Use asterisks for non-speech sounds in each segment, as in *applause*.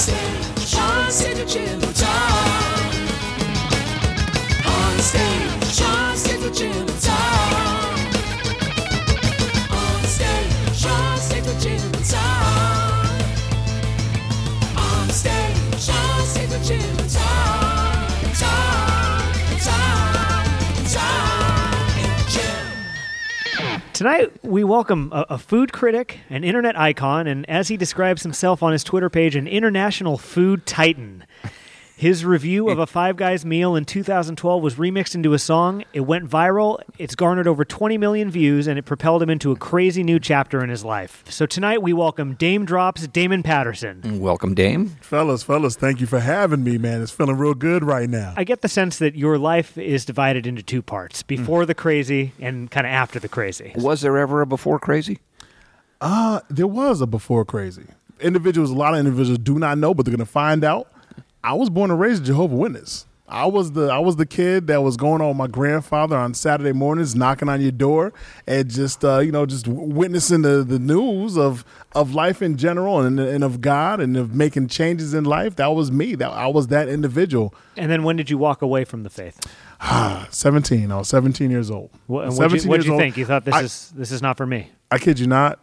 stage, Sean Signature Talk. Tonight, we welcome a, a food critic, an internet icon, and as he describes himself on his Twitter page, an international food titan. His review of a Five Guys meal in 2012 was remixed into a song. It went viral. It's garnered over 20 million views, and it propelled him into a crazy new chapter in his life. So tonight, we welcome Daym Drops Damon Patterson. Welcome, Daym. Fellas, fellas, thank you for having me, man. It's feeling real good right now. I get the sense that your life is divided into two parts before the crazy and kind of after the crazy. Was there ever a before crazy? Uh, there was a before crazy. Individuals, a lot of individuals do not know, but they're gonna find out. I was born and raised a Jehovah Witness. I was the I was the kid that was going on with my grandfather on Saturday mornings, knocking on your door, and just uh, you know just witnessing the, the news of of life in general and, and of God and of making changes in life. That was me. That I was that individual. And then when did you walk away from the faith? *sighs* Seventeen. I was seventeen years old. What did you, what'd years you old. think? You thought this I- is this is not for me. I kid you not.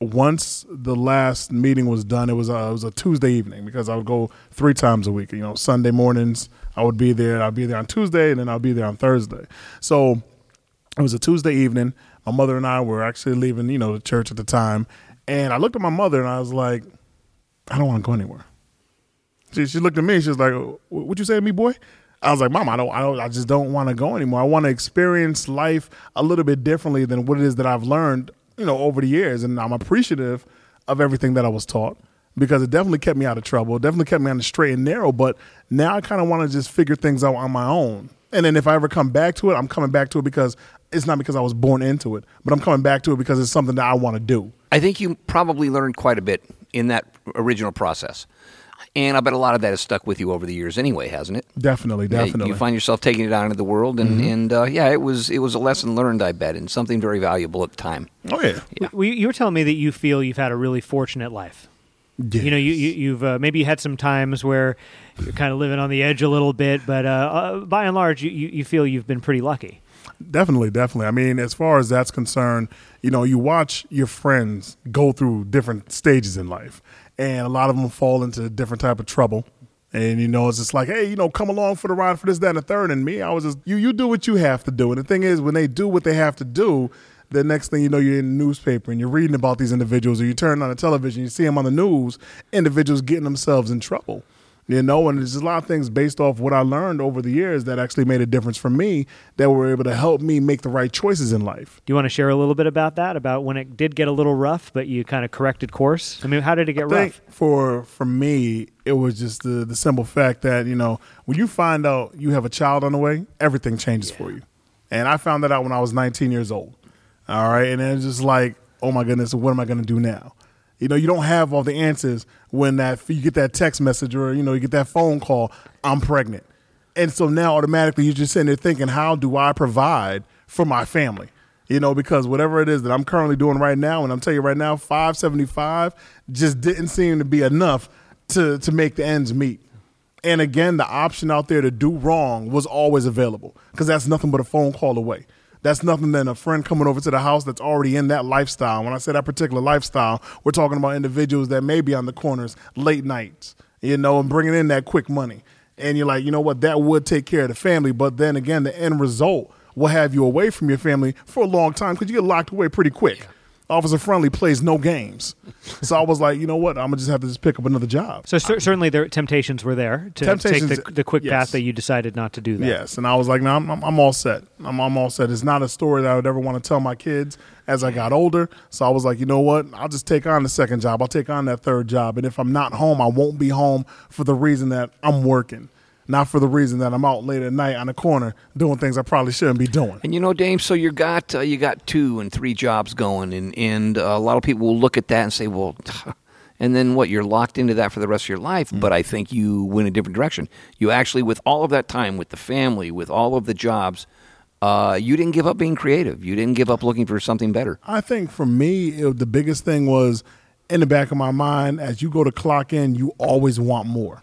Once the last meeting was done, it was a, it was a Tuesday evening because I would go three times a week. You know, Sunday mornings I would be there. I'd be there on Tuesday, and then I'll be there on Thursday. So it was a Tuesday evening. My mother and I were actually leaving, you know, the church at the time, and I looked at my mother and I was like, I don't want to go anywhere. She, she looked at me. She was like, "What you say to me, boy?" I was like, "Mom, I don't, I don't, I just don't want to go anymore. I want to experience life a little bit differently than what it is that I've learned, you know, over the years." And I'm appreciative of everything that I was taught because it definitely kept me out of trouble. It definitely kept me on the straight and narrow. But now I kind of want to just figure things out on my own. And then if I ever come back to it, I'm coming back to it because it's not because I was born into it, but I'm coming back to it because it's something that I want to do. I think you probably learned quite a bit in that original process. And I bet a lot of that has stuck with you over the years anyway, hasn't it? Definitely, definitely. Mm-hmm. You find yourself taking it out into the world, and, and uh, yeah, it was it was a lesson learned, I bet, and something very valuable at the time. oh yeah. We, you were telling me that you feel you've had a really fortunate life. You know, you, you you've uh, maybe you had some times where you're kind of living on the edge a little bit, but uh, uh, by and large, you, you you feel you've been pretty lucky. Definitely, definitely. I mean, as far as that's concerned, you know, you watch your friends go through different stages in life, and a lot of them fall into a different type of trouble. And you know, it's just like, hey, you know, come along for the ride for this, that, and the third. And me, I was just, you, you do what you have to do. And the thing is, when they do what they have to do, the next thing you know, you're in the newspaper and you're reading about these individuals, or you turn on the television, you see them on the news, individuals getting themselves in trouble. You know, and there's a lot of things based off what I learned over the years that actually made a difference for me that were able to help me make the right choices in life. Do you want to share a little bit about that? About when it did get a little rough, but you kind of corrected course. I mean, how did it get I think rough? for for me, it was just the the simple fact that you know when you find out you have a child on the way, everything changes for you. And I found that out when I was 19 years old. All right, and then it's just like, oh my goodness, what am I going to do now? You know, you don't have all the answers when that you get that text message or you know you get that phone call. I'm pregnant, and so now automatically you're just sitting there thinking, how do I provide for my family? You know, because whatever it is that I'm currently doing right now, and I'm telling you right now, 575 just didn't seem to be enough to to make the ends meet. And again, the option out there to do wrong was always available because that's nothing but a phone call away. That's nothing than a friend coming over to the house that's already in that lifestyle. When I say that particular lifestyle, we're talking about individuals that may be on the corners late nights, you know, and bringing in that quick money. And you're like, you know what, that would take care of the family. But then again, the end result will have you away from your family for a long time because you get locked away pretty quick. Officer Friendly plays no games. So I was like, you know what, I'm going to just have to just pick up another job. So cer- certainly, the temptations were there to Temptations- take the, the quick yes. path that you decided not to do that. Yes, and I was like, no, I'm, I'm, I'm all set. I'm, I'm all set. It's not a story that I would ever want to tell my kids as I got older. So I was like, you know what? I'll just take on the second job. I'll take on that third job. And if I'm not home, I won't be home for the reason that I'm working, not for the reason that I'm out late at night on the corner doing things I probably shouldn't be doing. And you know, Daym, so you got uh, you got two and three jobs going, and and uh, a lot of people will look at that and say, well. *laughs* And then what? You're locked into that for the rest of your life. But I think you went a different direction. You actually, with all of that time, with the family, with all of the jobs, uh, you didn't give up being creative. You didn't give up looking for something better. I think for me, it, the biggest thing was in the back of my mind, as you go to clock in, you always want more.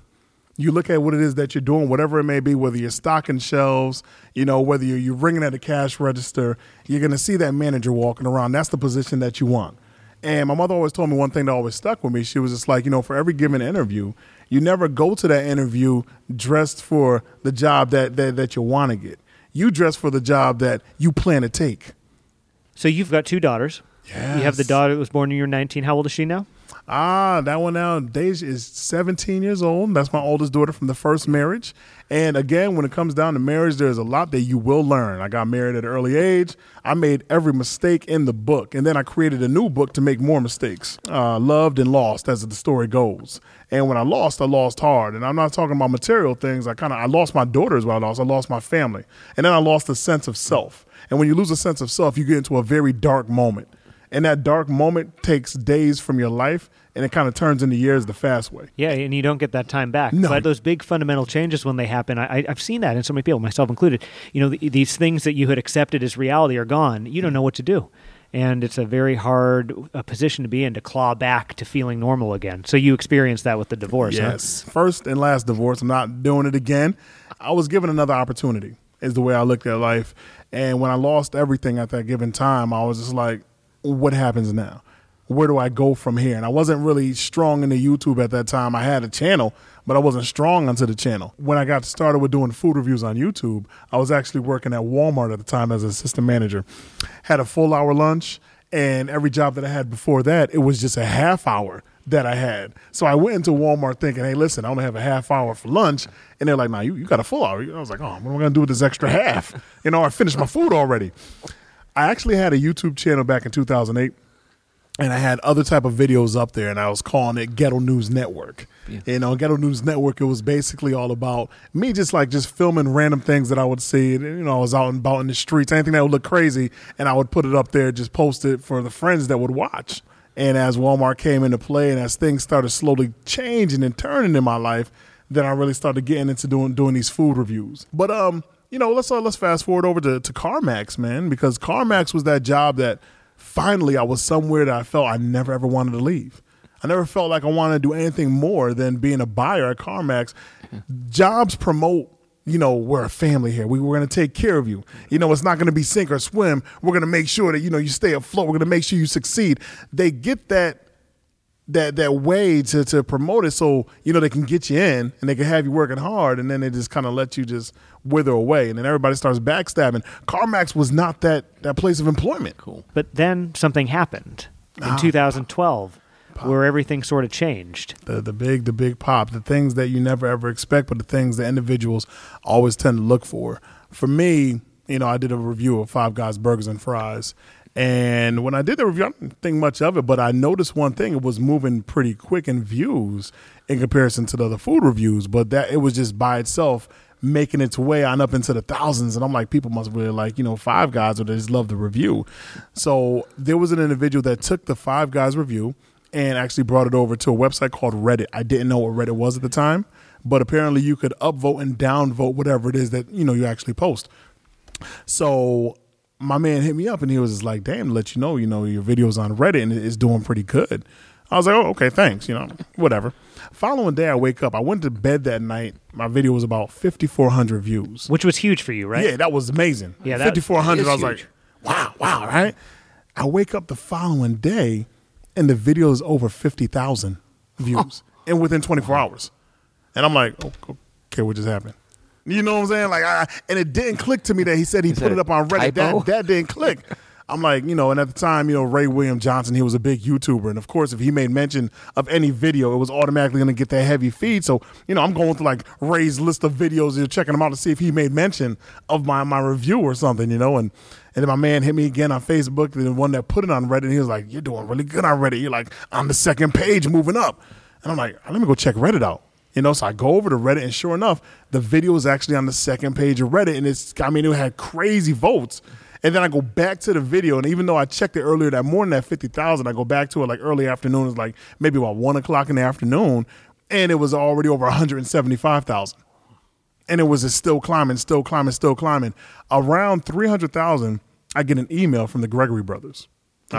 You look at what it is that you're doing, whatever it may be, whether you're stocking shelves, you know, whether you're, you're ringing at a cash register, you're going to see that manager walking around. That's the position that you want. And my mother always told me one thing that always stuck with me. She was just like, you know, for every given interview, you never go to that interview dressed for the job that, that, that you want to get. You dress for the job that you plan to take. So you've got two daughters. Yeah. You have the daughter that was born when you were 19. How old is she now? Ah, that one now, Deja is 17 years old. That's my oldest daughter from the first marriage. And again, when it comes down to marriage, there's a lot that you will learn. I got married at an early age. I made every mistake in the book. And then I created a new book to make more mistakes. Uh, loved and lost, as the story goes. And when I lost, I lost hard. And I'm not talking about material things. I kind of, I lost my daughters. what I lost. I lost my family. And then I lost a sense of self. And when you lose a sense of self, you get into a very dark moment. And that dark moment takes days from your life and it kind of turns into years the fast way. Yeah, and you don't get that time back. No. But those big fundamental changes when they happen, I, I've seen that in so many people, myself included. You know, th- these things that you had accepted as reality are gone. You don't know what to do. And it's a very hard uh, position to be in to claw back to feeling normal again. So you experienced that with the divorce, huh? Yes. First and last divorce. I'm not doing it again. I was given another opportunity, is the way I looked at life. And when I lost everything at that given time, I was just like, what happens now? Where do I go from here? And I wasn't really strong into YouTube at that time. I had a channel, but I wasn't strong onto the channel. When I got started with doing food reviews on YouTube, I was actually working at Walmart at the time as an assistant manager. Had a full hour lunch, and every job that I had before that, it was just a half hour that I had. So I went into Walmart thinking, hey, listen, I only have a half hour for lunch. And they're like, nah, you, you got a full hour. I was like, oh, what am I going to do with this extra half? You know, I finished my food already. I actually had a YouTube channel back in 2008 and I had other type of videos up there, and I was calling it Ghetto News Network. You know, Ghetto News Network. It was basically all about me, just like just filming random things that I would see. And, you know, I was out and about in the streets, anything that would look crazy, and I would put it up there, just post it for the friends that would watch. And as Walmart came into play, and as things started slowly changing and turning in my life, then I really started getting into doing doing these food reviews. But um, you know, let's uh, let's fast forward over to, to CarMax, man, because CarMax was that job that finally I was somewhere that I felt I never ever wanted to leave. I never felt like I wanted to do anything more than being a buyer at CarMax. Jobs promote, you know, we're a family here. We, we're going to take care of you. You know, it's not going to be sink or swim. We're going to make sure that, you know, you stay afloat. We're going to make sure you succeed. They get that that that way to to promote it so you know they can get you in and they can have you working hard and then they just kind of let you just wither away and then everybody starts backstabbing. CarMax was not that that place of employment. Cool. But then something happened in Ah, 2012 where everything sort of changed. The the big the big pop, the things that you never ever expect, but the things that individuals always tend to look for. For me, you know, I did a review of Five Guys Burgers and Fries. And when I did the review, I didn't think much of it, but I noticed one thing: it was moving pretty quick in views in comparison to the other food reviews. But that it was just by itself making its way on up into the thousands. And I'm like, people must really like, you know, Five Guys or they just love the review. So there was an individual that took the Five Guys review and actually brought it over to a website called Reddit. I didn't know what Reddit was at the time, but apparently you could upvote and downvote whatever it is that, you know, you actually post. So my man hit me up and he was just like, damn, let you know, you know, your video's on Reddit and it's doing pretty good. I was like, oh, okay, thanks, you know, whatever. Following day, I wake up. I went to bed that night. My video was about 5,400 views. Which was huge for you, right? Yeah, that was amazing. Yeah, that- 5,400. I was huge. like, wow, wow, right? I wake up the following day and the video is over 50,000 views oh. and within 24 hours. And I'm like, oh, okay, what just happened? You know what I'm saying? Like, I, and it didn't click to me that he said he Is put it up on Reddit. typo? That, that didn't click. *laughs* I'm like, you know, and at the time, you know, Ray William Johnson, he was a big YouTuber. And of course, if he made mention of any video, it was automatically going to get that heavy feed. So, you know, I'm going through like Ray's list of videos and checking them out to see if he made mention of my, my review or something, you know. And, and then my man hit me again on Facebook, the one that put it on Reddit. And he was like, You're doing really good on Reddit. You're like on the second page moving up. And I'm like, Let me go check Reddit out. You know, so I go over to Reddit, and sure enough, the video is actually on the second page of Reddit, and it's I mean, it had crazy votes. And then I go back to the video, and even though I checked it earlier that morning at fifty thousand, I go back to it like early afternoon. It's like maybe about one o'clock in the afternoon, and it was already over one hundred and seventy five thousand. And it was still climbing, still climbing, still climbing. Around three hundred thousand, I get an email from the Gregory brothers.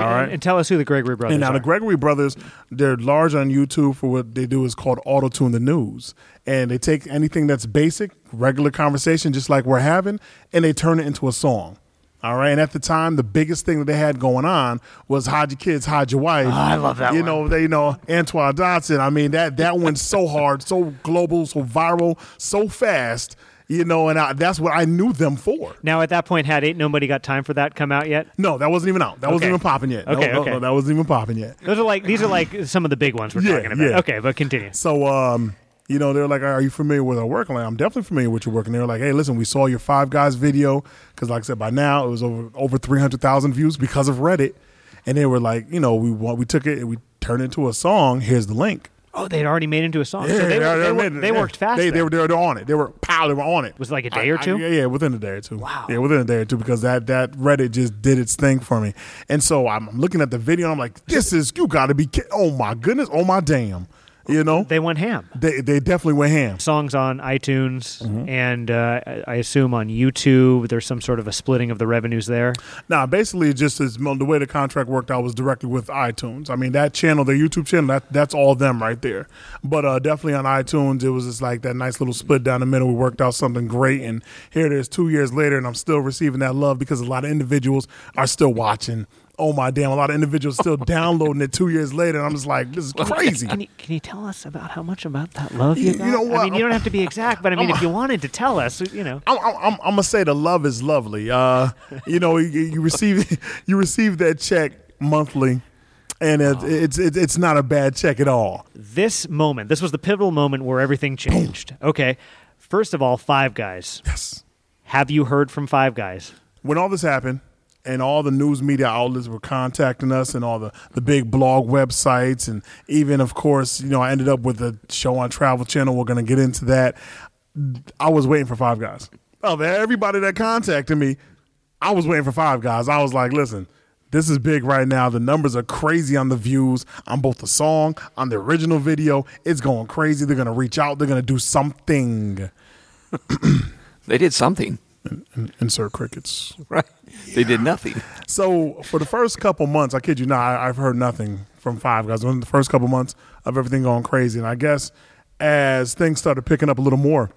All right. And, and tell us who the Gregory brothers And now are. the Gregory brothers, they're large on YouTube for what they do is called auto tune the news, and they take anything that's basic, regular conversation, just like we're having, and they turn it into a song. All right, and at the time, the biggest thing that they had going on was "Hide Your Kids, Hide Your Wife." Oh, I love that You one. know, they you know Antoine Dodson. I mean that that went so hard, so global, so viral, so fast. You know, and I, that's what I knew them for. now, at that point, had Ain't Nobody Got Time for That come out yet? No, that wasn't even out. That wasn't even popping yet. No, Okay, no, okay. no, that wasn't even popping yet. Those are like these are like some of the big ones we're Yeah, talking about. yeah. Okay, but continue. So, um, you know, they're like, "Are you familiar with our work?" I'm like, "I'm definitely familiar with your work." And they're like, "Hey, listen, we saw your Five Guys video because, like I said, by now it was over over three hundred thousand views because of Reddit." And they were like, "You know, we want we took it and we turned it into a song. Here's the link." Oh, they'd already made into a song. so Yeah, they, they- were- they they, they yeah. worked fast. They, they were they were on it. They were pow. They were on it. Was it like a day or I- I- two? yeah, yeah, within a day or two. Wow. Yeah, within a day or two because that that Reddit just did its thing for me. And so I'm looking at the video and I'm like, "This is you got to be. Oh my goodness. Oh my damn." You know, They went ham. they they definitely went ham. Songs on iTunes Mm-hmm. and uh, I assume on YouTube. There's some sort of a splitting of the revenues there. Now, basically, just as the way the contract worked out was directly with iTunes. I mean, that channel, their YouTube channel, that that's all them right there. But uh, definitely on iTunes, it was just like that nice little split down the middle. We worked out something great, and here it is, two years later, and I'm still receiving that love because a lot of individuals are still watching. Oh my damn! A lot of individuals still *laughs* downloading it two years later, and I'm just like, this is crazy. Can you can you tell us about how much about that love you You got? know what? I mean, you don't have to be exact, but I mean, if you wanted to tell us, you know. I'm, I'm, I'm, I'm gonna say the love is lovely. Uh, you know, you, you receive *laughs* you receive that check monthly, and it, it's it, it's not a bad check at all. This moment, this was the pivotal moment where everything changed. Okay, first of all, Five Guys. Yes. Have you heard from Five Guys? When all this happened, and all the news media outlets were contacting us, and all the the big blog websites, and even of course, you know, I ended up with a show on Travel Channel. We're gonna get into that. I was waiting for Five Guys. Of everybody that contacted me, I was waiting for Five Guys. I was like, listen. This is big right now. The numbers are crazy on the views on both the song, on the original video. It's going crazy. They're going to reach out. They're going to do something. *clears throat* They did something, And insert crickets. *laughs* right? They did nothing. *laughs* So for the first couple months, I kid you not, I, I've heard nothing from Five Guys. In the first couple months of everything going crazy, and I guess as things started picking up a little more,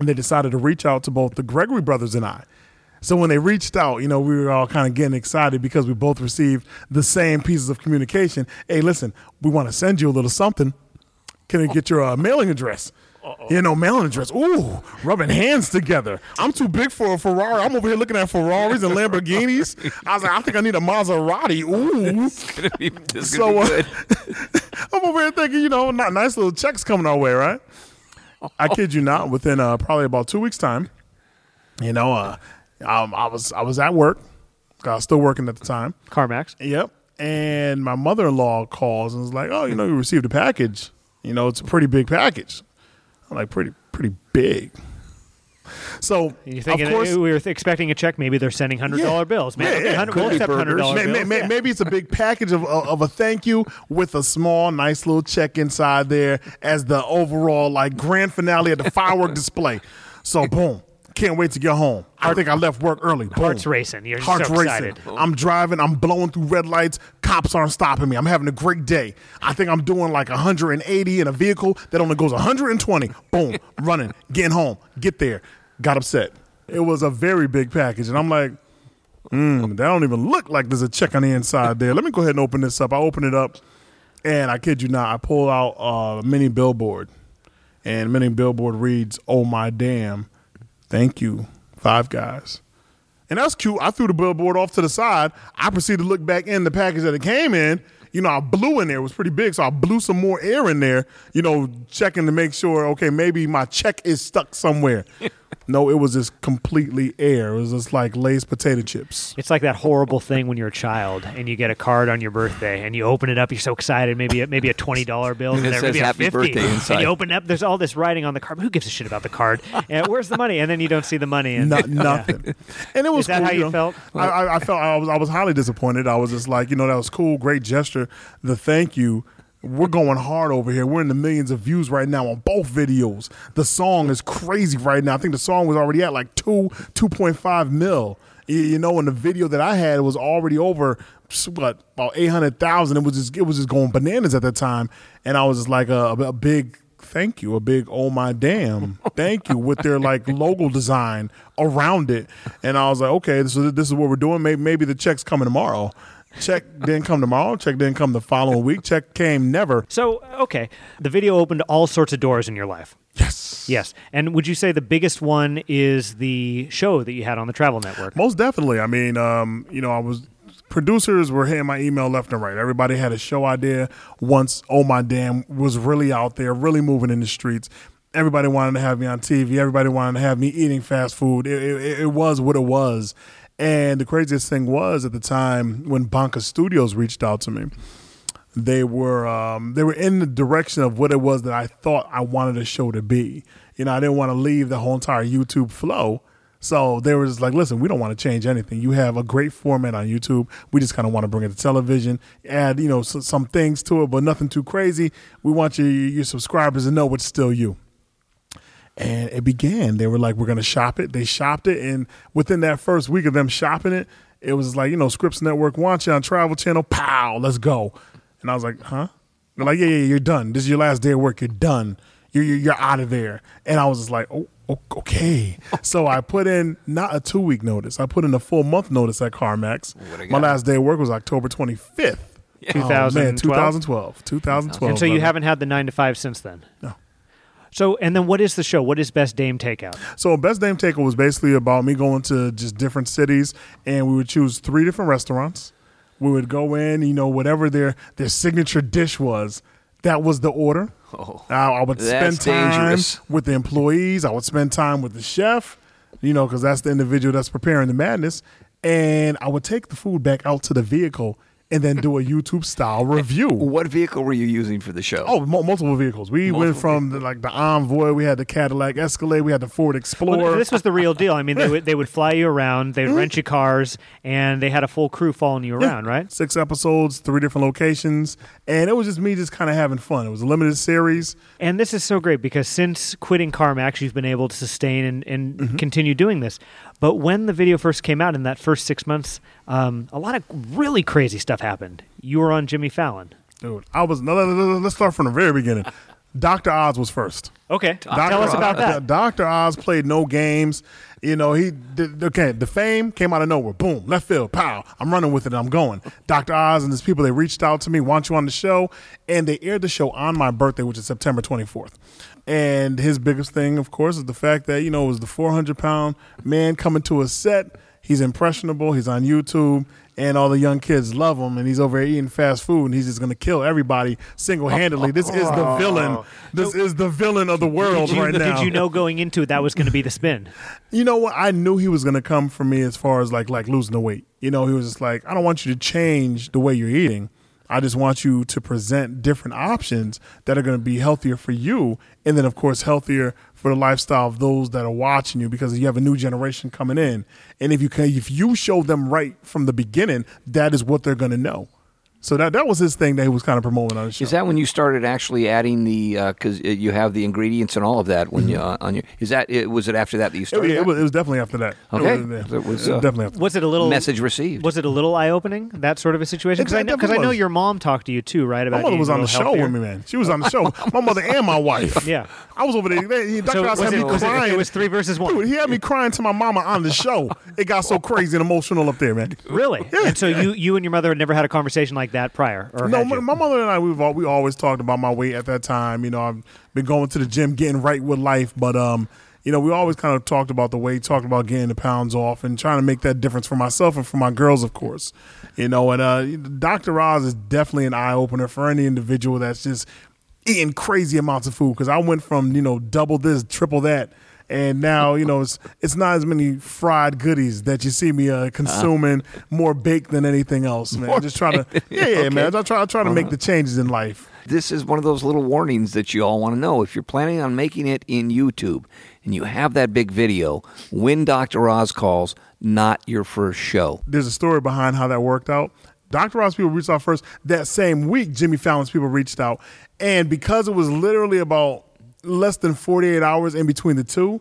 they decided to reach out to both the Gregory brothers and I. So when they reached out, you know, we were all kind of getting excited because we both received the same pieces of communication. Hey, listen, we want to send you a little something. Can I get your uh, mailing address? You know, mailing address. Ooh, rubbing hands together. I'm too big for a Ferrari. I'm over here looking at Ferraris and Lamborghinis. I was like, I think I need a Maserati. Ooh. Gonna be- this So, gonna be uh, good. *laughs* I'm over here thinking, you know, not nice little checks coming our way, right? I kid you not. Within uh, probably about two weeks' time, you know, uh, um, I was I was at work. I was still working at the time. CarMax. Yep. And my mother in law calls and was like, "Oh, you know, you received a package. You know, it's a pretty big package." Like, "Pretty, pretty big." So, You're thinking of course, uh, we were expecting a check. Maybe they're sending hundred dollar Yeah. bills. Maybe Yeah, okay, yeah. 100 we'll accept hundred dollar bills. may- may- Yeah. Maybe it's a big package of, of of a thank you with a small, nice little check inside there as the overall like grand finale of the firework display. So boom. Can't wait to get home. I think I left work early. Boom. Hearts racing. You're Hearts so racing. excited. I'm driving. I'm blowing through red lights. Cops aren't stopping me. I'm having a great day. I think I'm doing like 180 in a vehicle that only goes 120. Boom. *laughs* running. Getting home. Get there. Got upset. It was a very big package, and I'm like, mm, that don't even look like there's a check on the inside there. Let me go ahead and open this up. I open it up, and I kid you not, I pull out a mini billboard, and mini billboard reads, "Oh my damn, thank you, Five Guys." And that's cute. I threw the billboard off to the side. I proceeded to look back in the package that it came in. You know, I blew in there. It was pretty big. So I blew some more air in there, you know, checking to make sure, okay, maybe my check is stuck somewhere. No, it was just completely air. It was just like Lay's potato chips. It's like that horrible thing when you're a child and you get a card on your birthday and you open it up. You're so excited. Maybe a, maybe a twenty dollar bill. And it there, says maybe a happy 50, birthday And inside. you open it up. There's all this writing on the card. Who gives a shit about the card? and where's the money? And then you don't see the money. And Not, nothing. And it was Is that cool, how you know. felt? I, I, I felt I was I was highly disappointed. I was just like, you know, that was cool, great gesture. The thank you. We're going hard over here. We're in the millions of views right now on both videos. The song is crazy right now. I think the song was already at like two, two point five mil. You, know, and the video that I had was already over what about eight hundred thousand. It was just it was just going bananas at that time, and I was just like a, a big thank you, a big oh my damn thank you with their like logo design around it, and I was like, okay, so this is what we're doing. Maybe maybe the check's coming tomorrow. Check didn't come tomorrow. Check didn't come the following week. Check came never. So, okay, the video opened all sorts of doors in your life. Yes. Yes. And would you say the biggest one is the show that you had on the Travel Network? Most definitely. I mean, um, you know, I was producers were hitting my email left and right. Everybody had a show idea once Oh My Damn was really out there, really moving in the streets. Everybody wanted to have me on TV. Everybody wanted to have me eating fast food. It, it, it was what it was. And the craziest thing was at the time when Banca Studios reached out to me, they were um, they were in the direction of what it was that I thought I wanted the show to be. You know, I didn't want to leave the whole entire YouTube flow. So they were just like, listen, we don't want to change anything. You have a great format on YouTube. We just kind of want to bring it to television, add, you know, some things to it, but nothing too crazy. We want your, your subscribers to know it's still you. And it began. They were like, we're going to shop it. They shopped it. And within that first week of them shopping it, it was like, you know, Scripps Network wants you on Travel Channel. Pow, let's go. And I was like, huh? They're like, yeah, yeah, you're done. This is your last day of work. You're done. You're, you're, you're out of there. And I was just like, oh, okay. *laughs* so I put in not a two week notice. I put in a full month notice at CarMax. My last day of work was October 25th. Oh, man, 2012? 2012. 2012. and so you brother. haven't had the nine to five since then? No. So, and then what is the show? What is Best Daym Takeout? So Best Daym Takeover was basically about me going to just different cities, and we would choose three different restaurants. We would go in, you know, whatever their their signature dish was, that was the order. Oh, I, I would spend time dangerous. with the employees. I would spend time with the chef, you know, because that's the individual that's preparing the madness. And I would take the food back out to the vehicle and then do a YouTube style review. What vehicle were you using for the show? Oh, mul- multiple vehicles. We went from the, like the Envoy, we had the Cadillac Escalade, we had the Ford Explorer. Well, this was the real deal. I mean, they *laughs* would they would fly you around, they would rent you cars, and they had a full crew following you around, right? Six episodes, three different locations, and it was just me just kind of having fun. It was a limited series. And this is so great because since quitting CarMax, you've been able to sustain and, and Mm-hmm. continue doing this. But when the video first came out in that first six months, um, a lot of really crazy stuff happened. You were on Jimmy Fallon. Dude, I was no, let's start from the very beginning. Dr. Oz was first. Okay, Dr. tell us Oz. about that. *laughs* Dr. Oz played no games. You know, he did, okay. The fame came out of nowhere. Boom, left field, pow. I'm running with it. I'm going. Dr. Oz and his people they reached out to me, want you on the show, and they aired the show on my birthday, which is September 24th. And his biggest thing, of course, is the fact that you know it was the 400 pound man coming to a set. He's impressionable. He's on YouTube, and all the young kids love him. And he's over here eating fast food, and he's just going to kill everybody single handedly. This is the oh. villain. This is the villain of the world Did you, right now. did you know going into it that was going to be the spin? *laughs* You know what? I knew he was going to come for me as far as like like losing the weight. You know, he was just like, I don't want you to change the way you're eating. I just want you to present different options that are going to be healthier for you, and then of course healthier for the lifestyle of those that are watching you because you have a new generation coming in. And if you can, if you show them right from the beginning, that is what they're going to know. So that that was his thing that he was kind of promoting on the show. Is that when you started actually adding the because you have the ingredients and all of that when you uh, on your is that it, was it after that that you It, started? it that? was, it was definitely after that. Okay. It was, It was, it uh, definitely after. Was it a little message received. Was it a little eye opening that sort of a situation? Because I know because I know your mom talked to you too, right? About My mother was on the show healthier? with me, man. She was on the show. *laughs* My mother and my wife. Yeah. I was over there. They, Dr. So Oz was had it, me was crying. it was three versus one. Dude, he had me crying to my mama on the show. It got so crazy and emotional up there, man. Really? And so you you and your mother had never had a conversation like that prior, or No, my, my mother and I, we've all, we always talked about my weight at that time. You know, I've been going to the gym, getting right with life, but um, you know, we always kind of talked about the weight, talked about getting the pounds off, and trying to make that difference for myself and for my girls, of course. You know, and uh, Dr. Oz is definitely an eye opener for any individual that's just eating crazy amounts of food. Because I went from you know double this, triple that. And now you know it's it's not as many fried goodies that you see me uh, consuming. More baked than anything else, man. Just trying *laughs* to yeah, yeah, man. I try I try to make the changes in life. this is one of those little warnings that you all want to know. If you're planning on making it in YouTube and you have that big video, when Dr. Oz calls, not your first show. There's a story behind how that worked out. Dr. Oz people reached out first. That same week, Jimmy Fallon's people reached out, and because it was literally about less than 48 hours in between the two,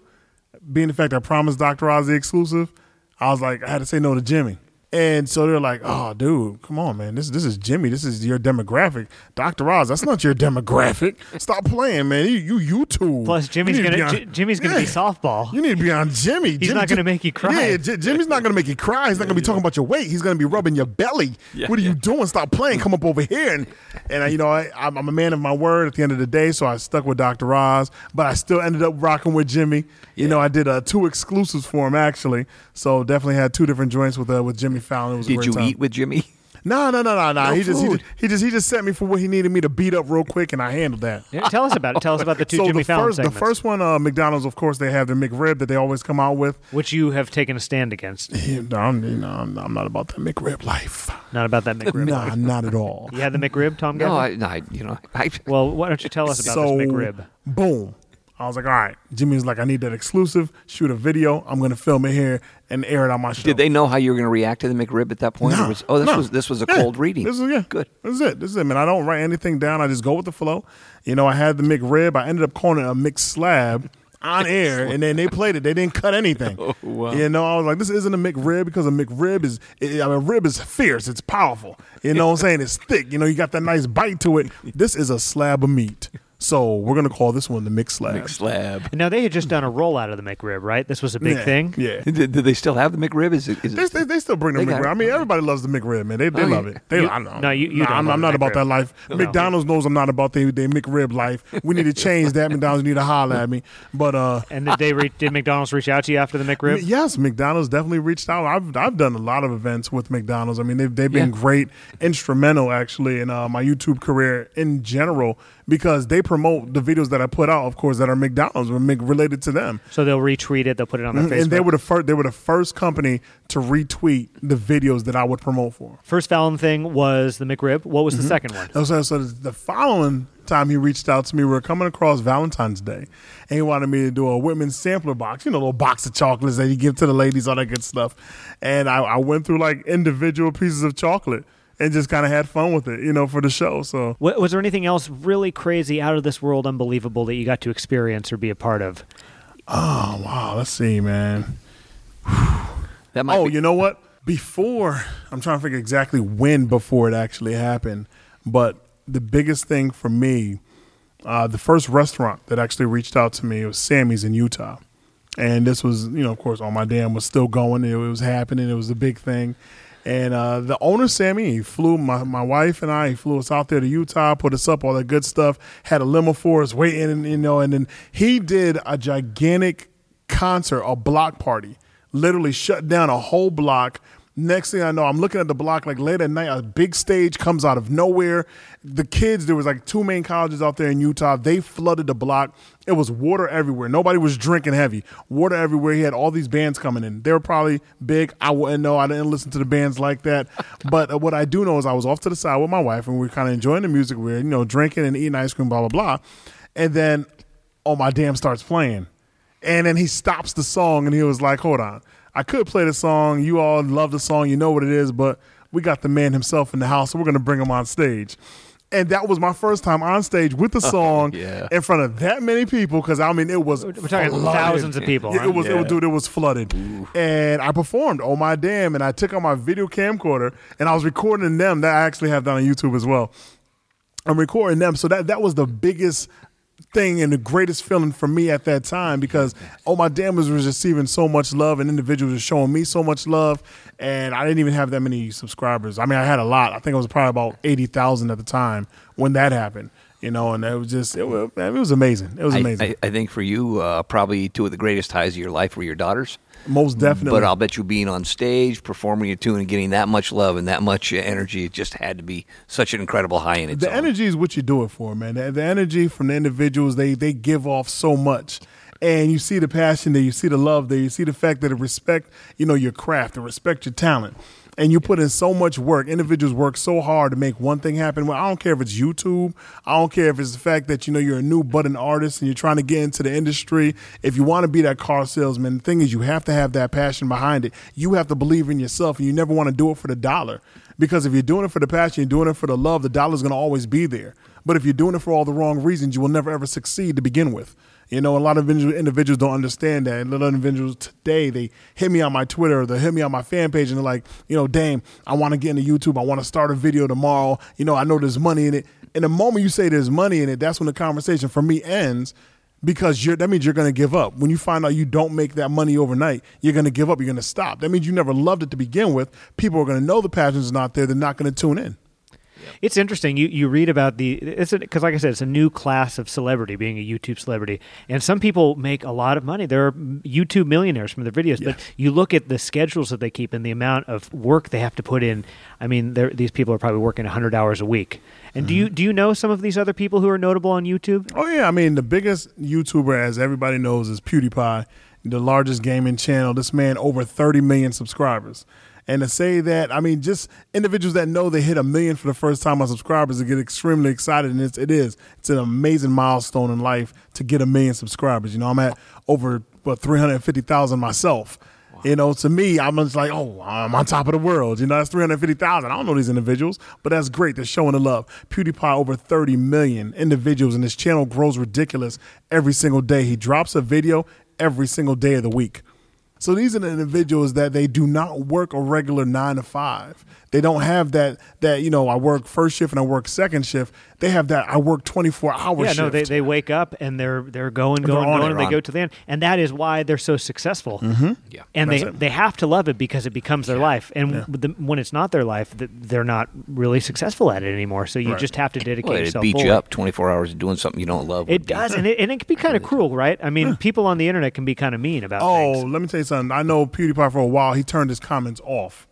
being the fact I promised Dr. Oz the exclusive, I was like, I had to say no to Jimmy. And so they're like, "Oh, dude, come on, man. This this is Jimmy. This is your demographic. Dr. Oz, that's not your *laughs* demographic. Stop playing, man. You, you YouTube. Plus, Jimmy's need to gonna be on- J- Jimmy's gonna be softball. You need to be on Jimmy. *laughs* He's not gonna make you cry. Yeah, J- Jimmy's not going to make you cry. He's not going to be talking about your weight. He's going to be rubbing your belly. what are you doing? Stop playing. Come up over here. And, and I, you know, I, I'm I'm a man of my word at the end of the day, so I stuck with Dr. Oz, but I still ended up rocking with Jimmy. You know, I did uh, two exclusives for him, actually. So definitely had two different joints with uh, with Jimmy Fallon. It was a Did great you time. eat with Jimmy? No, no, no, no, no. No he just he just, he just he just sent me for what he needed me to beat up real quick, and I handled that. Yeah, tell us about it. Tell us about the two *laughs* so Jimmy the Fallon first, the first one, uh, McDonald's, of course, they have the McRib that they always come out with. which you have taken a stand against. *laughs* Yeah, no, I'm, you know, I'm, I'm not about that McRib life. Not about that McRib. Nah, not at all. You had the McRib, Tom. No, Gavin? I, no, I you know, I, Well, why don't you tell us about so, this McRib? boom. I was like, all right. Jimmy's like, I need that exclusive. Shoot a video. I'm going to film it here and air it on my show. did they know how you were going to react to the McRib at that point? No, was, oh, this no. was this was a Yeah, cold reading. This is yeah, good. This is it. This is it, man. I don't write anything down. I just go with the flow. You know, I had the McRib. I ended up calling it a mixed slab on air, and then they played it. They didn't cut anything. *laughs* Oh, wow. You know, I was like, this isn't a McRib because a McRib is, I mean, rib is fierce. It's powerful. You know what I'm saying? It's thick. You know, you got that nice bite to it. *laughs* This is a slab of meat. So we're gonna call this one the mixed slab. Slab. Now they had just done a rollout of the McRib, right? This was a big Yeah, thing. Yeah. Did, did they still have the McRib? Is it? Is They, it they, they still bring the They got McRib. it. I mean, everybody loves the McRib, man. They, they Oh, love yeah. it. They, You- I know. no, you- you Nah, don't I'm, love I'm the not about McRib. that life. No. McDonald's knows I'm not about their their McRib life. We need to change that. McDonald's need to holler at me. But uh, And did they re- did McDonald's reach out to you after the McRib? yes, McDonald's definitely reached out. I've I've done a lot of events with McDonald's. I mean, they've they've been Yeah. great, instrumental actually in uh, my YouTube career in general because they promote the videos that I put out, of course, that are McDonald's or Mc- related to them. So they'll retweet it. They'll put it on their Facebook. Mm-hmm. And they were the first. They were the first company to retweet the videos that I would promote for. First Fallon thing was the McRib. What was the second one? So, so the following time he reached out to me, we were coming across Valentine's Day, and he wanted me to do a women's sampler box, you know, a little box of chocolates that you give to the ladies, all that good stuff. And I, I went through like individual pieces of chocolate and just kind of had fun with it, you know, for the show. So Wa- Was there anything else really crazy, out of this world, unbelievable that you got to experience or be a part of? Oh wow, let's see, man. *sighs* that might oh, be, you know what? Before I'm trying to figure exactly when before it actually happened, but the biggest thing for me, uh, the first restaurant that actually reached out to me was Sammy's in Utah, and this was, you know, of course, all my damn was still going. It was happening. It was a big thing. And uh, the owner, Sammy, he flew my, my wife and I. He flew us out there to Utah, put us up, all that good stuff. Had a limo for us waiting, and, you know. And then he did a gigantic concert, a block party, literally shut down a whole block. Next thing I know, I'm looking at the block like late at night. A big stage comes out of nowhere. The kids, there was like two main colleges out there in Utah. They flooded the block. It was water everywhere. Nobody was drinking heavy. Water everywhere. He had all these bands coming in. They were probably big. I wouldn't know. I didn't listen to the bands like that. *laughs* But what I do know is I was off to the side with my wife and we were kind of enjoying the music. We were, you know, drinking and eating ice cream, blah, blah, blah. And then, oh, my damn starts playing. And then he stops the song and he was like, hold on. I could play the song. You all love the song. You know what it is, but we got the man himself in the house, so we're going to bring him on stage. And that was my first time on stage with the *laughs* oh, song Yeah. in front of that many people because I mean it was We're talking flooded. thousands of people. Yeah, it was, it was, dude, it was flooded. And I performed, oh my damn, and I took out my video camcorder and I was recording them. That I actually have that on YouTube as well. I'm recording them. So that that was the biggest thing and the greatest feeling for me at that time because oh my damn was receiving so much love and individuals were showing me so much love and I didn't even have that many subscribers. I mean I had a lot. I think it was probably about eighty thousand at the time when that happened. You know, and it was just it was, it was amazing. It was I, amazing. I, I think for you, uh, probably two of the greatest highs of your life were your daughters. Most definitely. But I'll bet you being on stage, performing a tune, and getting that much love and that much energy, it just had to be such an incredible high in its the own. energy is what you do it for, man. The, the energy from the individuals, they they give off so much. And you see the passion there, you see the love there, you see the fact that it respect, you know, your craft, they respect your talent. And you put in so much work. Individuals work so hard to make one thing happen. Well, I don't care if it's YouTube. I don't care if it's the fact that you know you're a new budding artist and you're trying to get into the industry. If you want to be that car salesman, the thing is you have to have that passion behind it. You have to believe in yourself, and you never want to do it for the dollar. Because if you're doing it for the passion, you're doing it for the love, the dollar's going to always be there. But if you're doing it for all the wrong reasons, you will never ever succeed to begin with. You know, a lot of individuals don't understand that. And individuals today, they hit me on my Twitter, they hit me on my fan page, and they're like, you know, Daym, I want to get into YouTube. I want to start a video tomorrow. You know, I know there's money in it. And the moment you say there's money in it, that's when the conversation for me ends because that means you're going to give up. When you find out you don't make that money overnight, you're going to give up. You're going to stop. That means you never loved it to begin with. People are going to know the passion's not there. They're not going to tune in. It's interesting. You you read about the it's because like I said, it's a new class of celebrity, being a YouTube celebrity, and some people make a lot of money. There are YouTube millionaires from their videos, but you look at the schedules that they keep and the amount of work they have to put in. I mean, these people are probably working hundred hours a week. And do you mm-hmm. do you know some of these other people who are notable on YouTube? Oh yeah, I mean the biggest YouTuber, as everybody knows, is PewDiePie, the largest gaming channel. This man over 30 million subscribers. And to say that, I mean, just individuals that know they hit a million for the first time on subscribers, they get extremely excited, and it's, it is. It's an amazing milestone in life to get a million subscribers. You know, I'm at over what 350,000 myself. You know, to me, I'm just like, oh, I'm on top of the world. You know, that's 350,000. I don't know these individuals, but that's great. They're showing the love. PewDiePie, over 30 million individuals, and his channel grows ridiculous every single day. He drops a video every single day of the week. So these are the individuals that they do not work a regular nine to five. They don't have that that you know I work first shift and I work second shift. They have that I work twenty four hours. Yeah, shift. no, they, they wake up and they're they're going, They're going, on it, and they Ron. go to the end, and that is why they're so successful. Mm-hmm. Yeah. and That's they it. they have to love it because it becomes their life. And the, when it's not their life, they're not really successful at it anymore. So you Right. just have to dedicate Well, it yourself. beat you up 24 hours doing something you don't love. It does, *laughs* and it, and it can be kind of cruel, right? I mean, people on the internet can be kind of mean about Oh, things. let me tell you something. I know PewDiePie for a while. He turned his comments off.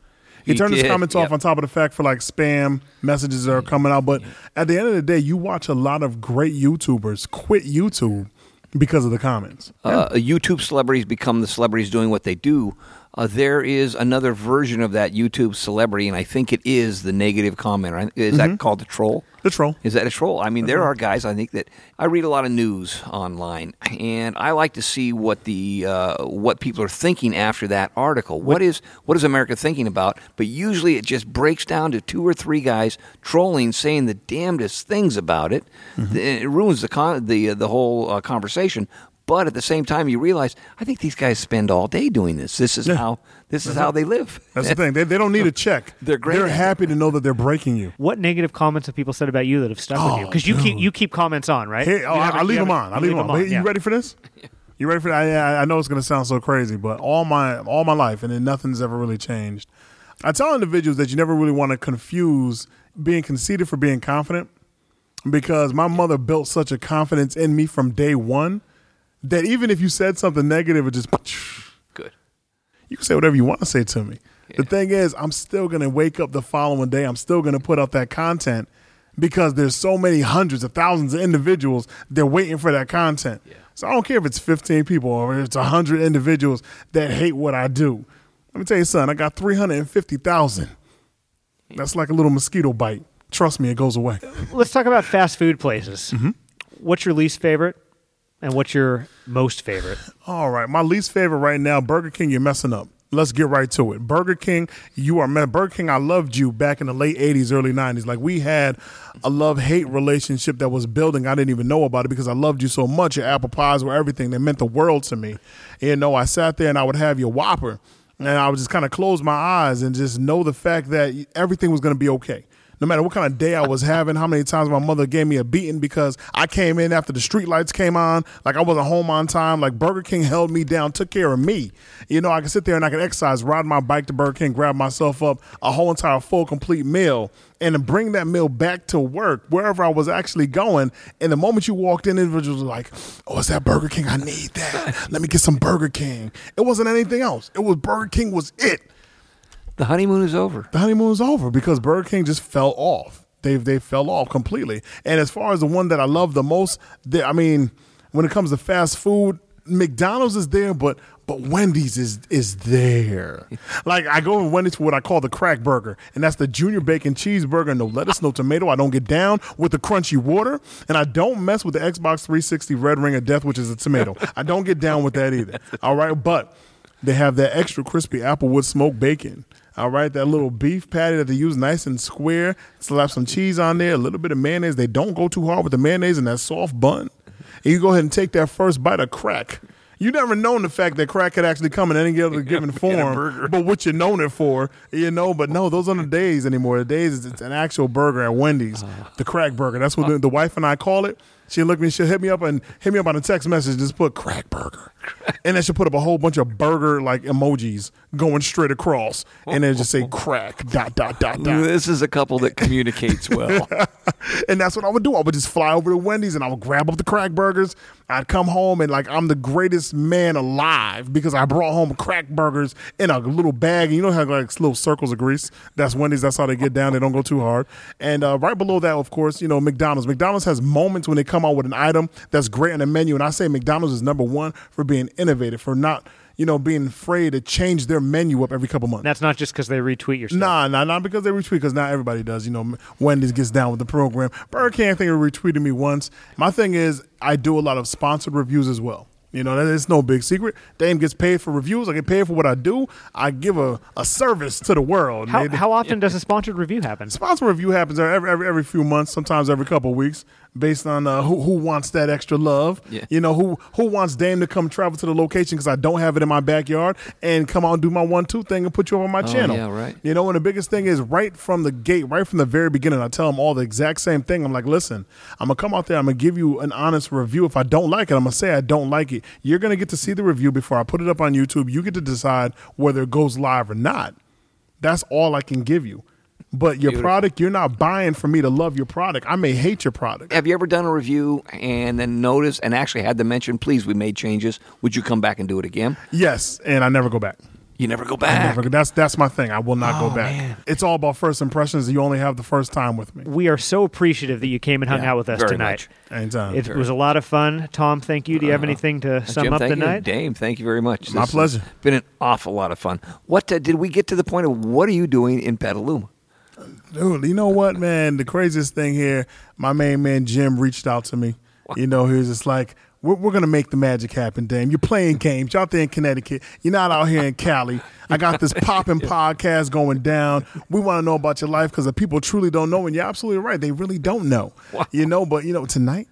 He, He turned his did, comments off on top of the fact for like spam messages that are coming out. But at the end of the day, you watch a lot of great YouTubers quit YouTube because of the comments. uh, YouTube celebrities become the celebrities doing what they do. Uh, there is another version of that YouTube celebrity, and I think it is the negative comment. Right? Is that called the troll? The troll. Is that a troll? I mean, there are guys. I think that I read a lot of news online, and I like to see what the uh, what people are thinking after that article. what is what is America thinking about? But usually, it just breaks down to two or three guys trolling, saying the damnedest things about it. It ruins the con- the the whole uh, conversation. But at the same time, you realize I think these guys spend all day doing this. This is Yeah. how this is how they live. That's the thing. They, they don't need *laughs* a check. They're great They're happy to know that they're breaking you. What negative comments have people said about you that have stuck with you? Oh, Because you keep you keep comments on, right? Hey, oh, I, haven't- I leave them on. I leave them on. But yeah. *laughs* You ready for this? You ready for that? I, I know it's going to sound so crazy, but all my all my life, and then nothing's ever really changed. I tell individuals that you never really want to confuse being conceited for being confident, because my mother built such a confidence in me from day one that even if you said something negative, it just Good. you can say whatever you want to say to me. The thing is, I'm still going to wake up the following day. I'm still going to put out that content because there's so many hundreds of thousands of individuals they're waiting for that content. Yeah. So I don't care if it's 15 people or it's 100 individuals that hate what I do. Let me tell you something. I got 350,000. That's like a little mosquito bite. Trust me, it goes away. Let's talk about fast food places. Mm-hmm. What's your least favorite, and what's your most favorite? *laughs* All right, my least favorite right now, Burger King. You're messing up. Let's get right to it. Burger King, you are man. Burger King. I loved you back in the late '80s, early '90s. Like we had a love hate relationship that was building. I didn't even know about it because I loved you so much. Your apple pies were everything. They meant the world to me. You know, I sat there and I would have your Whopper, and I would just kind of close my eyes and just know the fact that everything was going to be okay no matter what kind of day I was having, how many times my mother gave me a beating because I came in after the street lights came on, like I wasn't home on time, like Burger King held me down, took care of me. You know, I could sit there and I could exercise, ride my bike to Burger King, grab myself up a whole entire full complete meal, and bring that meal back to work, wherever I was actually going. And the moment you walked in, individuals were like, Oh, is that Burger King? I need that. Let me get some Burger King. It wasn't anything else. It was Burger King was it The honeymoon is over. the honeymoon is over because Burger King just fell off. They they fell off completely. And as far as the one that I love the most, they, I mean, when it comes to fast food, McDonald's is there, but but Wendy's is is there. *laughs* Like I go in Wendy's for what I call the crack burger, and that's the junior bacon cheeseburger, no lettuce, no tomato. I don't get down with the crunchy water, and I don't mess with the Xbox 360 Red Ring of Death, which is a tomato. *laughs* I don't get down with that either. All right, but they have that extra crispy applewood smoked bacon. All right, that little beef patty that they use nice and square. Slap some cheese on there, a little bit of mayonnaise. They don't go too hard with the mayonnaise and that soft bun. and you go ahead and take that first bite of crack. You never known the fact that crack could actually come in any other *laughs* given form, but what you're known it for, you know. But no, those aren't the days anymore. The days is it's an actual burger at Wendy's, the crack burger. That's what the, the wife and I call it. She look at me, she'll hit me up and hit me up on a text message, just put crack burger, and then she'll put up a whole bunch of burger like emojis going straight across, and then just say crack dot dot dot dot. This is a couple that communicates well. *laughs* And that's what I would do. I would just fly over to Wendy's and I would grab up the crack burgers. I'd come home and like I'm the greatest man alive because I brought home crack burgers in a little bag. And you know how like little circles of grease? That's Wendy's. That's how they get down. They don't go too hard. And uh, right below that, of course, you know McDonald's. McDonald's has moments when they come out with an item that's great on the menu. And I say McDonald's is number one for being innovative, for not you know being afraid to change their menu up every couple months. That's not just because they retweet your stuff. Nah, nah, not because they retweet, because not everybody does. You know, Wendy's gets down with the program. Burger King, I think, retweeted me once. My thing is, I do a lot of sponsored reviews as well. You know, that is no big secret. Daym gets paid for reviews. I get paid for what I do. I give a, a service to the world. How, how often does a sponsored review happen? Sponsored review happens every, every every few months, sometimes every couple of weeks, based on uh, who who wants that extra love. Yeah. You know who who wants Daym to come travel to the location because I don't have it in my backyard and come out and do my one two thing and put you on my channel. yeah, right. You know, and the biggest thing is right from the gate, right from the very beginning, I tell them all the exact same thing. I'm like, listen, I'm gonna come out there, I'm gonna give you an honest review. If I don't like it, I'm gonna say I don't like it. You're gonna get to see the review before I put it up on YouTube. You get to decide whether it goes live or not. That's all I can give you. But your Beautiful. product, you're not buying for me to love your product. I may hate your product. Have you ever done a review and then noticed and actually had them mention, please, we made changes. Would you come back and do it again? Yes, and I never go back. You never go back. never, that's that's my thing. I will not Oh, go back. man. It's all about first impressions. You only have the first time with me. We are so appreciative that you came and hung Yeah, out with us very tonight. much. Anytime. It was a lot of fun. Tom, thank you. Do you have anything to sum Jim, up thank the you. night? Daym, thank you very much. My This has pleasure. Been an awful lot of fun. What uh, did we get to the point of what are you doing in Petaluma? Dude, you know what, man? The craziest thing here, my main man Jim reached out to me. You know, he was just like, we're, we're going to make the magic happen, Daym. You're playing games. You're out there in Connecticut. You're not out here in Cali. I got this popping *laughs* podcast going down. We want to know about your life because the people truly don't know. And you're absolutely right. They really don't know. You know, but, you know, tonight,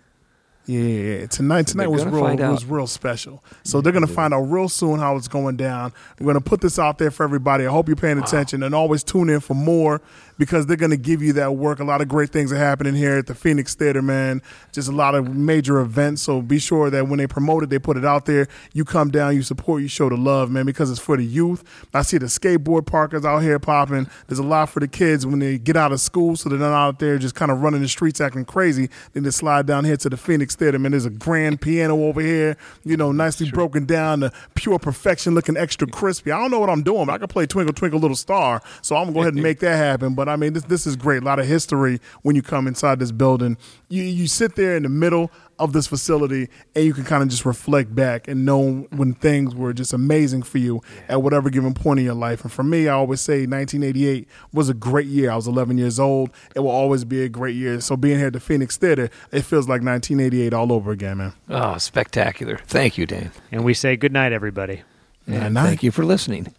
yeah, tonight tonight was real was real special. So they're gonna find out real soon how it's going down. We're gonna put this out there for everybody. I hope you're paying attention and always tune in for more because they're gonna give you that work. A lot of great things are happening here at the Phoenix Theater, man. Just a lot of major events. So be sure that when they promote it, they put it out there. You come down, you support, you show the love, man, because it's for the youth. I see the skateboard parkers out here popping. There's a lot for the kids when they get out of school, so they're not out there just kind of running the streets acting crazy. Then they slide down here to the Phoenix Theater, man. There's a grand piano over here, you know, nicely broken down, the pure perfection, looking extra crispy. I don't know what I'm doing, but I can play Twinkle Twinkle Little Star, so I'm gonna go ahead and make that happen. But I mean, this this is great. A lot of history when you come inside this building. You you sit there in the middle of this facility and you can kind of just reflect back and know when things were just amazing for you at whatever given point in your life. And for me, I always say 1988 was a great year. I was 11 years old. It will always be a great year. So being here at the Phoenix Theater, it feels like 1988 all over again, man. Oh, spectacular. Thank you, Daym. And we say good night, everybody. And night. thank you for listening.